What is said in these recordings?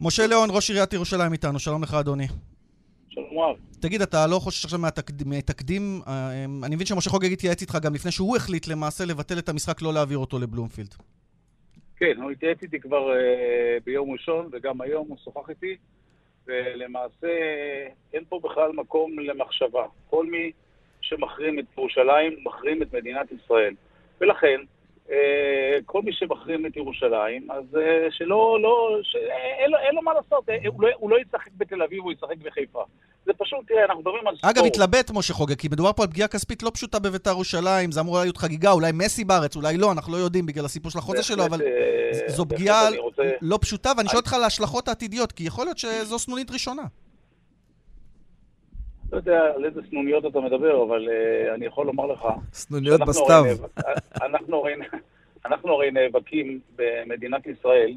משה ליאון, ראש עיריית ירושלים איתנו, שלום לך אדוני. שלום רב. תגיד, אתה לא חושש עכשיו מהתקד- מתקדים? אה, אני מבין שמשה חוגג התייעץ איתך גם לפני שהוא החליט למעשה לבטל את המשחק, לא להעביר אותו לבלומפילד. כן, הוא התייעץ איתי כבר אה, ביום ראשון, וגם היום הוא שוחח איתי, ולמעשה אין פה בכלל מקום למחשבה. כל מי שמחרים את ירושלים, מחרים את מדינת ישראל. ולכן, כל מי שמחרים את ירושלים, אז אה, שלא, לא, ש... אין, לו, אין לו מה לעשות, אה, הוא, לא, הוא לא ישחק בתל אביב, הוא ישחק בחיפה. זה פשוט, תראה, אנחנו מדברים על ספורט. אגב, התלבט משה חוגג, כי מדובר פה על פגיעה כספית לא פשוטה בביתר ירושלים, זה אמור להיות חגיגה, אולי מסי בארץ, אולי לא, אנחנו לא יודעים בגלל הסיפור של החוזה שלו, אבל אה, זו פגיעה רוצה- לא פשוטה, ואני שואל אותך על ההשלכות העתידיות, כי יכול להיות שזו סנונית ראשונה. לא יודע על איזה סנוניות אתה מדבר, אבל uh, אני יכול לומר לך... סנוניות בסתיו. נאבק- אנחנו אנחנו הרי נאבקים במדינת ישראל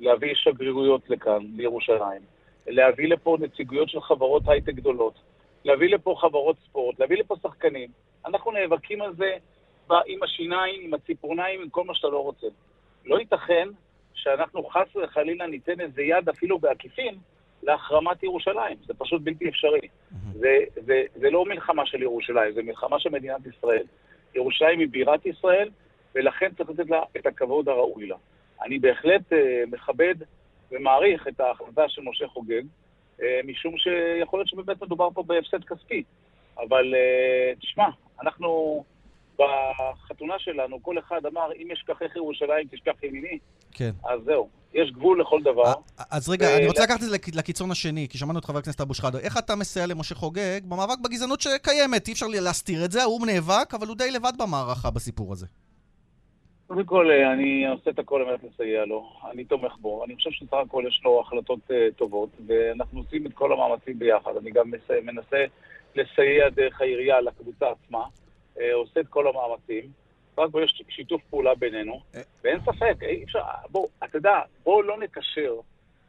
להביא שגרירויות לכאן, לירושלים, להביא לפה נציגויות של חברות הייטק גדולות, להביא לפה חברות ספורט, להביא לפה שחקנים. אנחנו נאבקים על זה עם השיניים, עם הציפורניים, עם כל מה שאתה לא רוצה. לא ייתכן שאנחנו חס וחלילה ניתן איזה יד אפילו בעקיפין להחרמת ירושלים. זה פשוט בלתי אפשרי. זה, זה, זה לא מלחמה של ירושלים, זה מלחמה של מדינת ישראל. ירושלים היא בירת ישראל, ולכן צריך לתת לה את הכבוד הראוי לה. אני בהחלט אה, מכבד ומעריך את ההחלטה של משה חוגג, אה, משום שיכול להיות שבאמת מדובר פה בהפסד כספי. אבל אה, תשמע, אנחנו בחתונה שלנו, כל אחד אמר, אם אשכחך ירושלים, תשכח ימיני, כן. אז זהו. יש גבול לכל דבר. אז רגע, אני רוצה לקחת את זה לקיצון השני, כי שמענו את חבר הכנסת אבו שחאדה. איך אתה מסייע למשה חוגג במאבק בגזענות שקיימת? אי אפשר להסתיר את זה, הוא נאבק, אבל הוא די לבד במערכה בסיפור הזה. קודם כל, אה, אני עושה את הכל על מנת לסייע לו. אני תומך בו. אני חושב שסך הכל יש לו החלטות אה, טובות, ואנחנו עושים את כל המאמצים ביחד. אני גם מנסה לסייע דרך העירייה לקבוצה עצמה, אה, עושה את כל המאמצים. בו יש שיתוף פעולה בינינו, אה. ואין ספק, אי אפשר, בוא, אתה יודע, בוא לא נקשר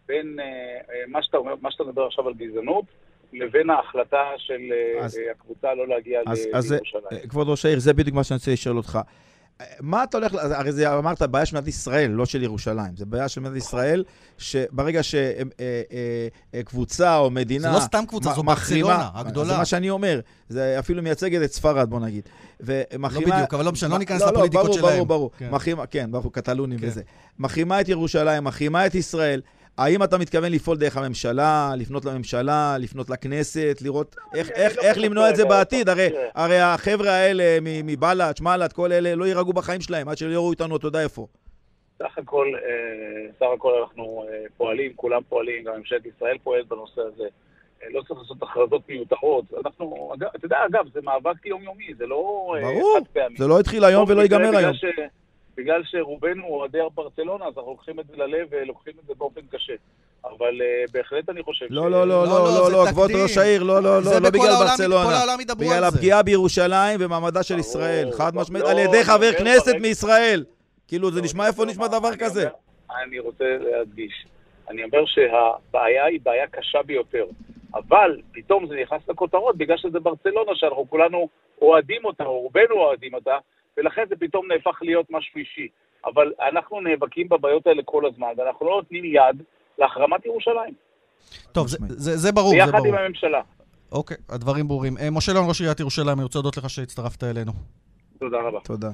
בין אה, אה, מה שאתה אומר, מה שאתה מדבר עכשיו על גזענות, לבין ההחלטה של אה, אז- הקבוצה לא להגיע אז- אז, לירושלים. אה, כבוד ראש העיר, זה בדיוק מה שאני רוצה לשאול אותך. אה, מה אתה הולך, הרי זה אמרת, בעיה של מדינת ישראל, לא של ירושלים. זה בעיה של מדינת ישראל, שברגע שקבוצה או מדינה... זה לא סתם קבוצה, זו מחרימה- ברצלונה הגדולה. זה מה שאני אומר. זה אפילו מייצגת את ספרד, בוא נגיד. ומחרימה... לא בדיוק, אבל לא משנה, לא ניכנס לא, לא, לפוליטיקות ברור, שלהם. ברור, ברור. כן. מחרימה, כן, ברור, קטלונים כן. וזה. מחרימה את ירושלים, מחרימה את ישראל. האם אתה מתכוון לפעול דרך הממשלה, לפנות לממשלה, לפנות לכנסת, לראות איך, אני איך, לא איך למנוע את זה בעתיד? הרי. הרי החבר'ה האלה מבל"ד, שמל"ד, כל אלה, לא יירגעו בחיים שלהם עד שלא יראו איתנו, אתה יודע איפה. סך הכל, אה, סך הכל אנחנו אה, פועלים, כולם פועלים, גם ממשלת ישראל פועלת בנושא הזה. אה, לא צריך לעשות הכרזות מיותרות. אנחנו, אתה יודע, אגב, זה מאבק יומיומי, זה לא ברור, חד פעמי. זה לא התחיל היום ולא ייגמר היום. ש- בגלל שרובנו אוהדי ברצלונה, אז אנחנו לוקחים את זה ללב ולוקחים את זה באופן קשה. אבל אה, בהחלט אני חושב ש... לא, לא, לא, לא, לא, לא, לא, לא, כבוד. ראש העיר, לא, לא, זה לא, לא בגלל ברצלונה. כל העולם ידברו בגלל על זה. הפגיעה בירושלים ומעמדה של ישראל, חד. משמעית, לא, על ידי אני חבר כנסת מישראל. כאילו, זה לא, נשמע איפה נשמע דבר אני כזה. אומר- אני רוצה להדגיש. אני אומר שהבעיה היא בעיה קשה ביותר. אבל פתאום זה נכנס לכותרות בגלל שזה ברצלונה, שאנחנו כולנו אוהדים אותה, או רובנו אוהדים אותה, ולכן זה פתאום נהפך להיות משהו אישי. אבל אנחנו נאבקים בבעיות האלה כל הזמן, ואנחנו לא נותנים יד להחרמת ירושלים. טוב, זה-. זה זה ברור, זה ביחד ברור. עם הממשלה. אוקיי, הדברים ברורים. אה, משה ליאון, ראש עיריית ירושלים, אני רוצה להודות לך שהצטרפת אלינו. תודה רבה. תודה.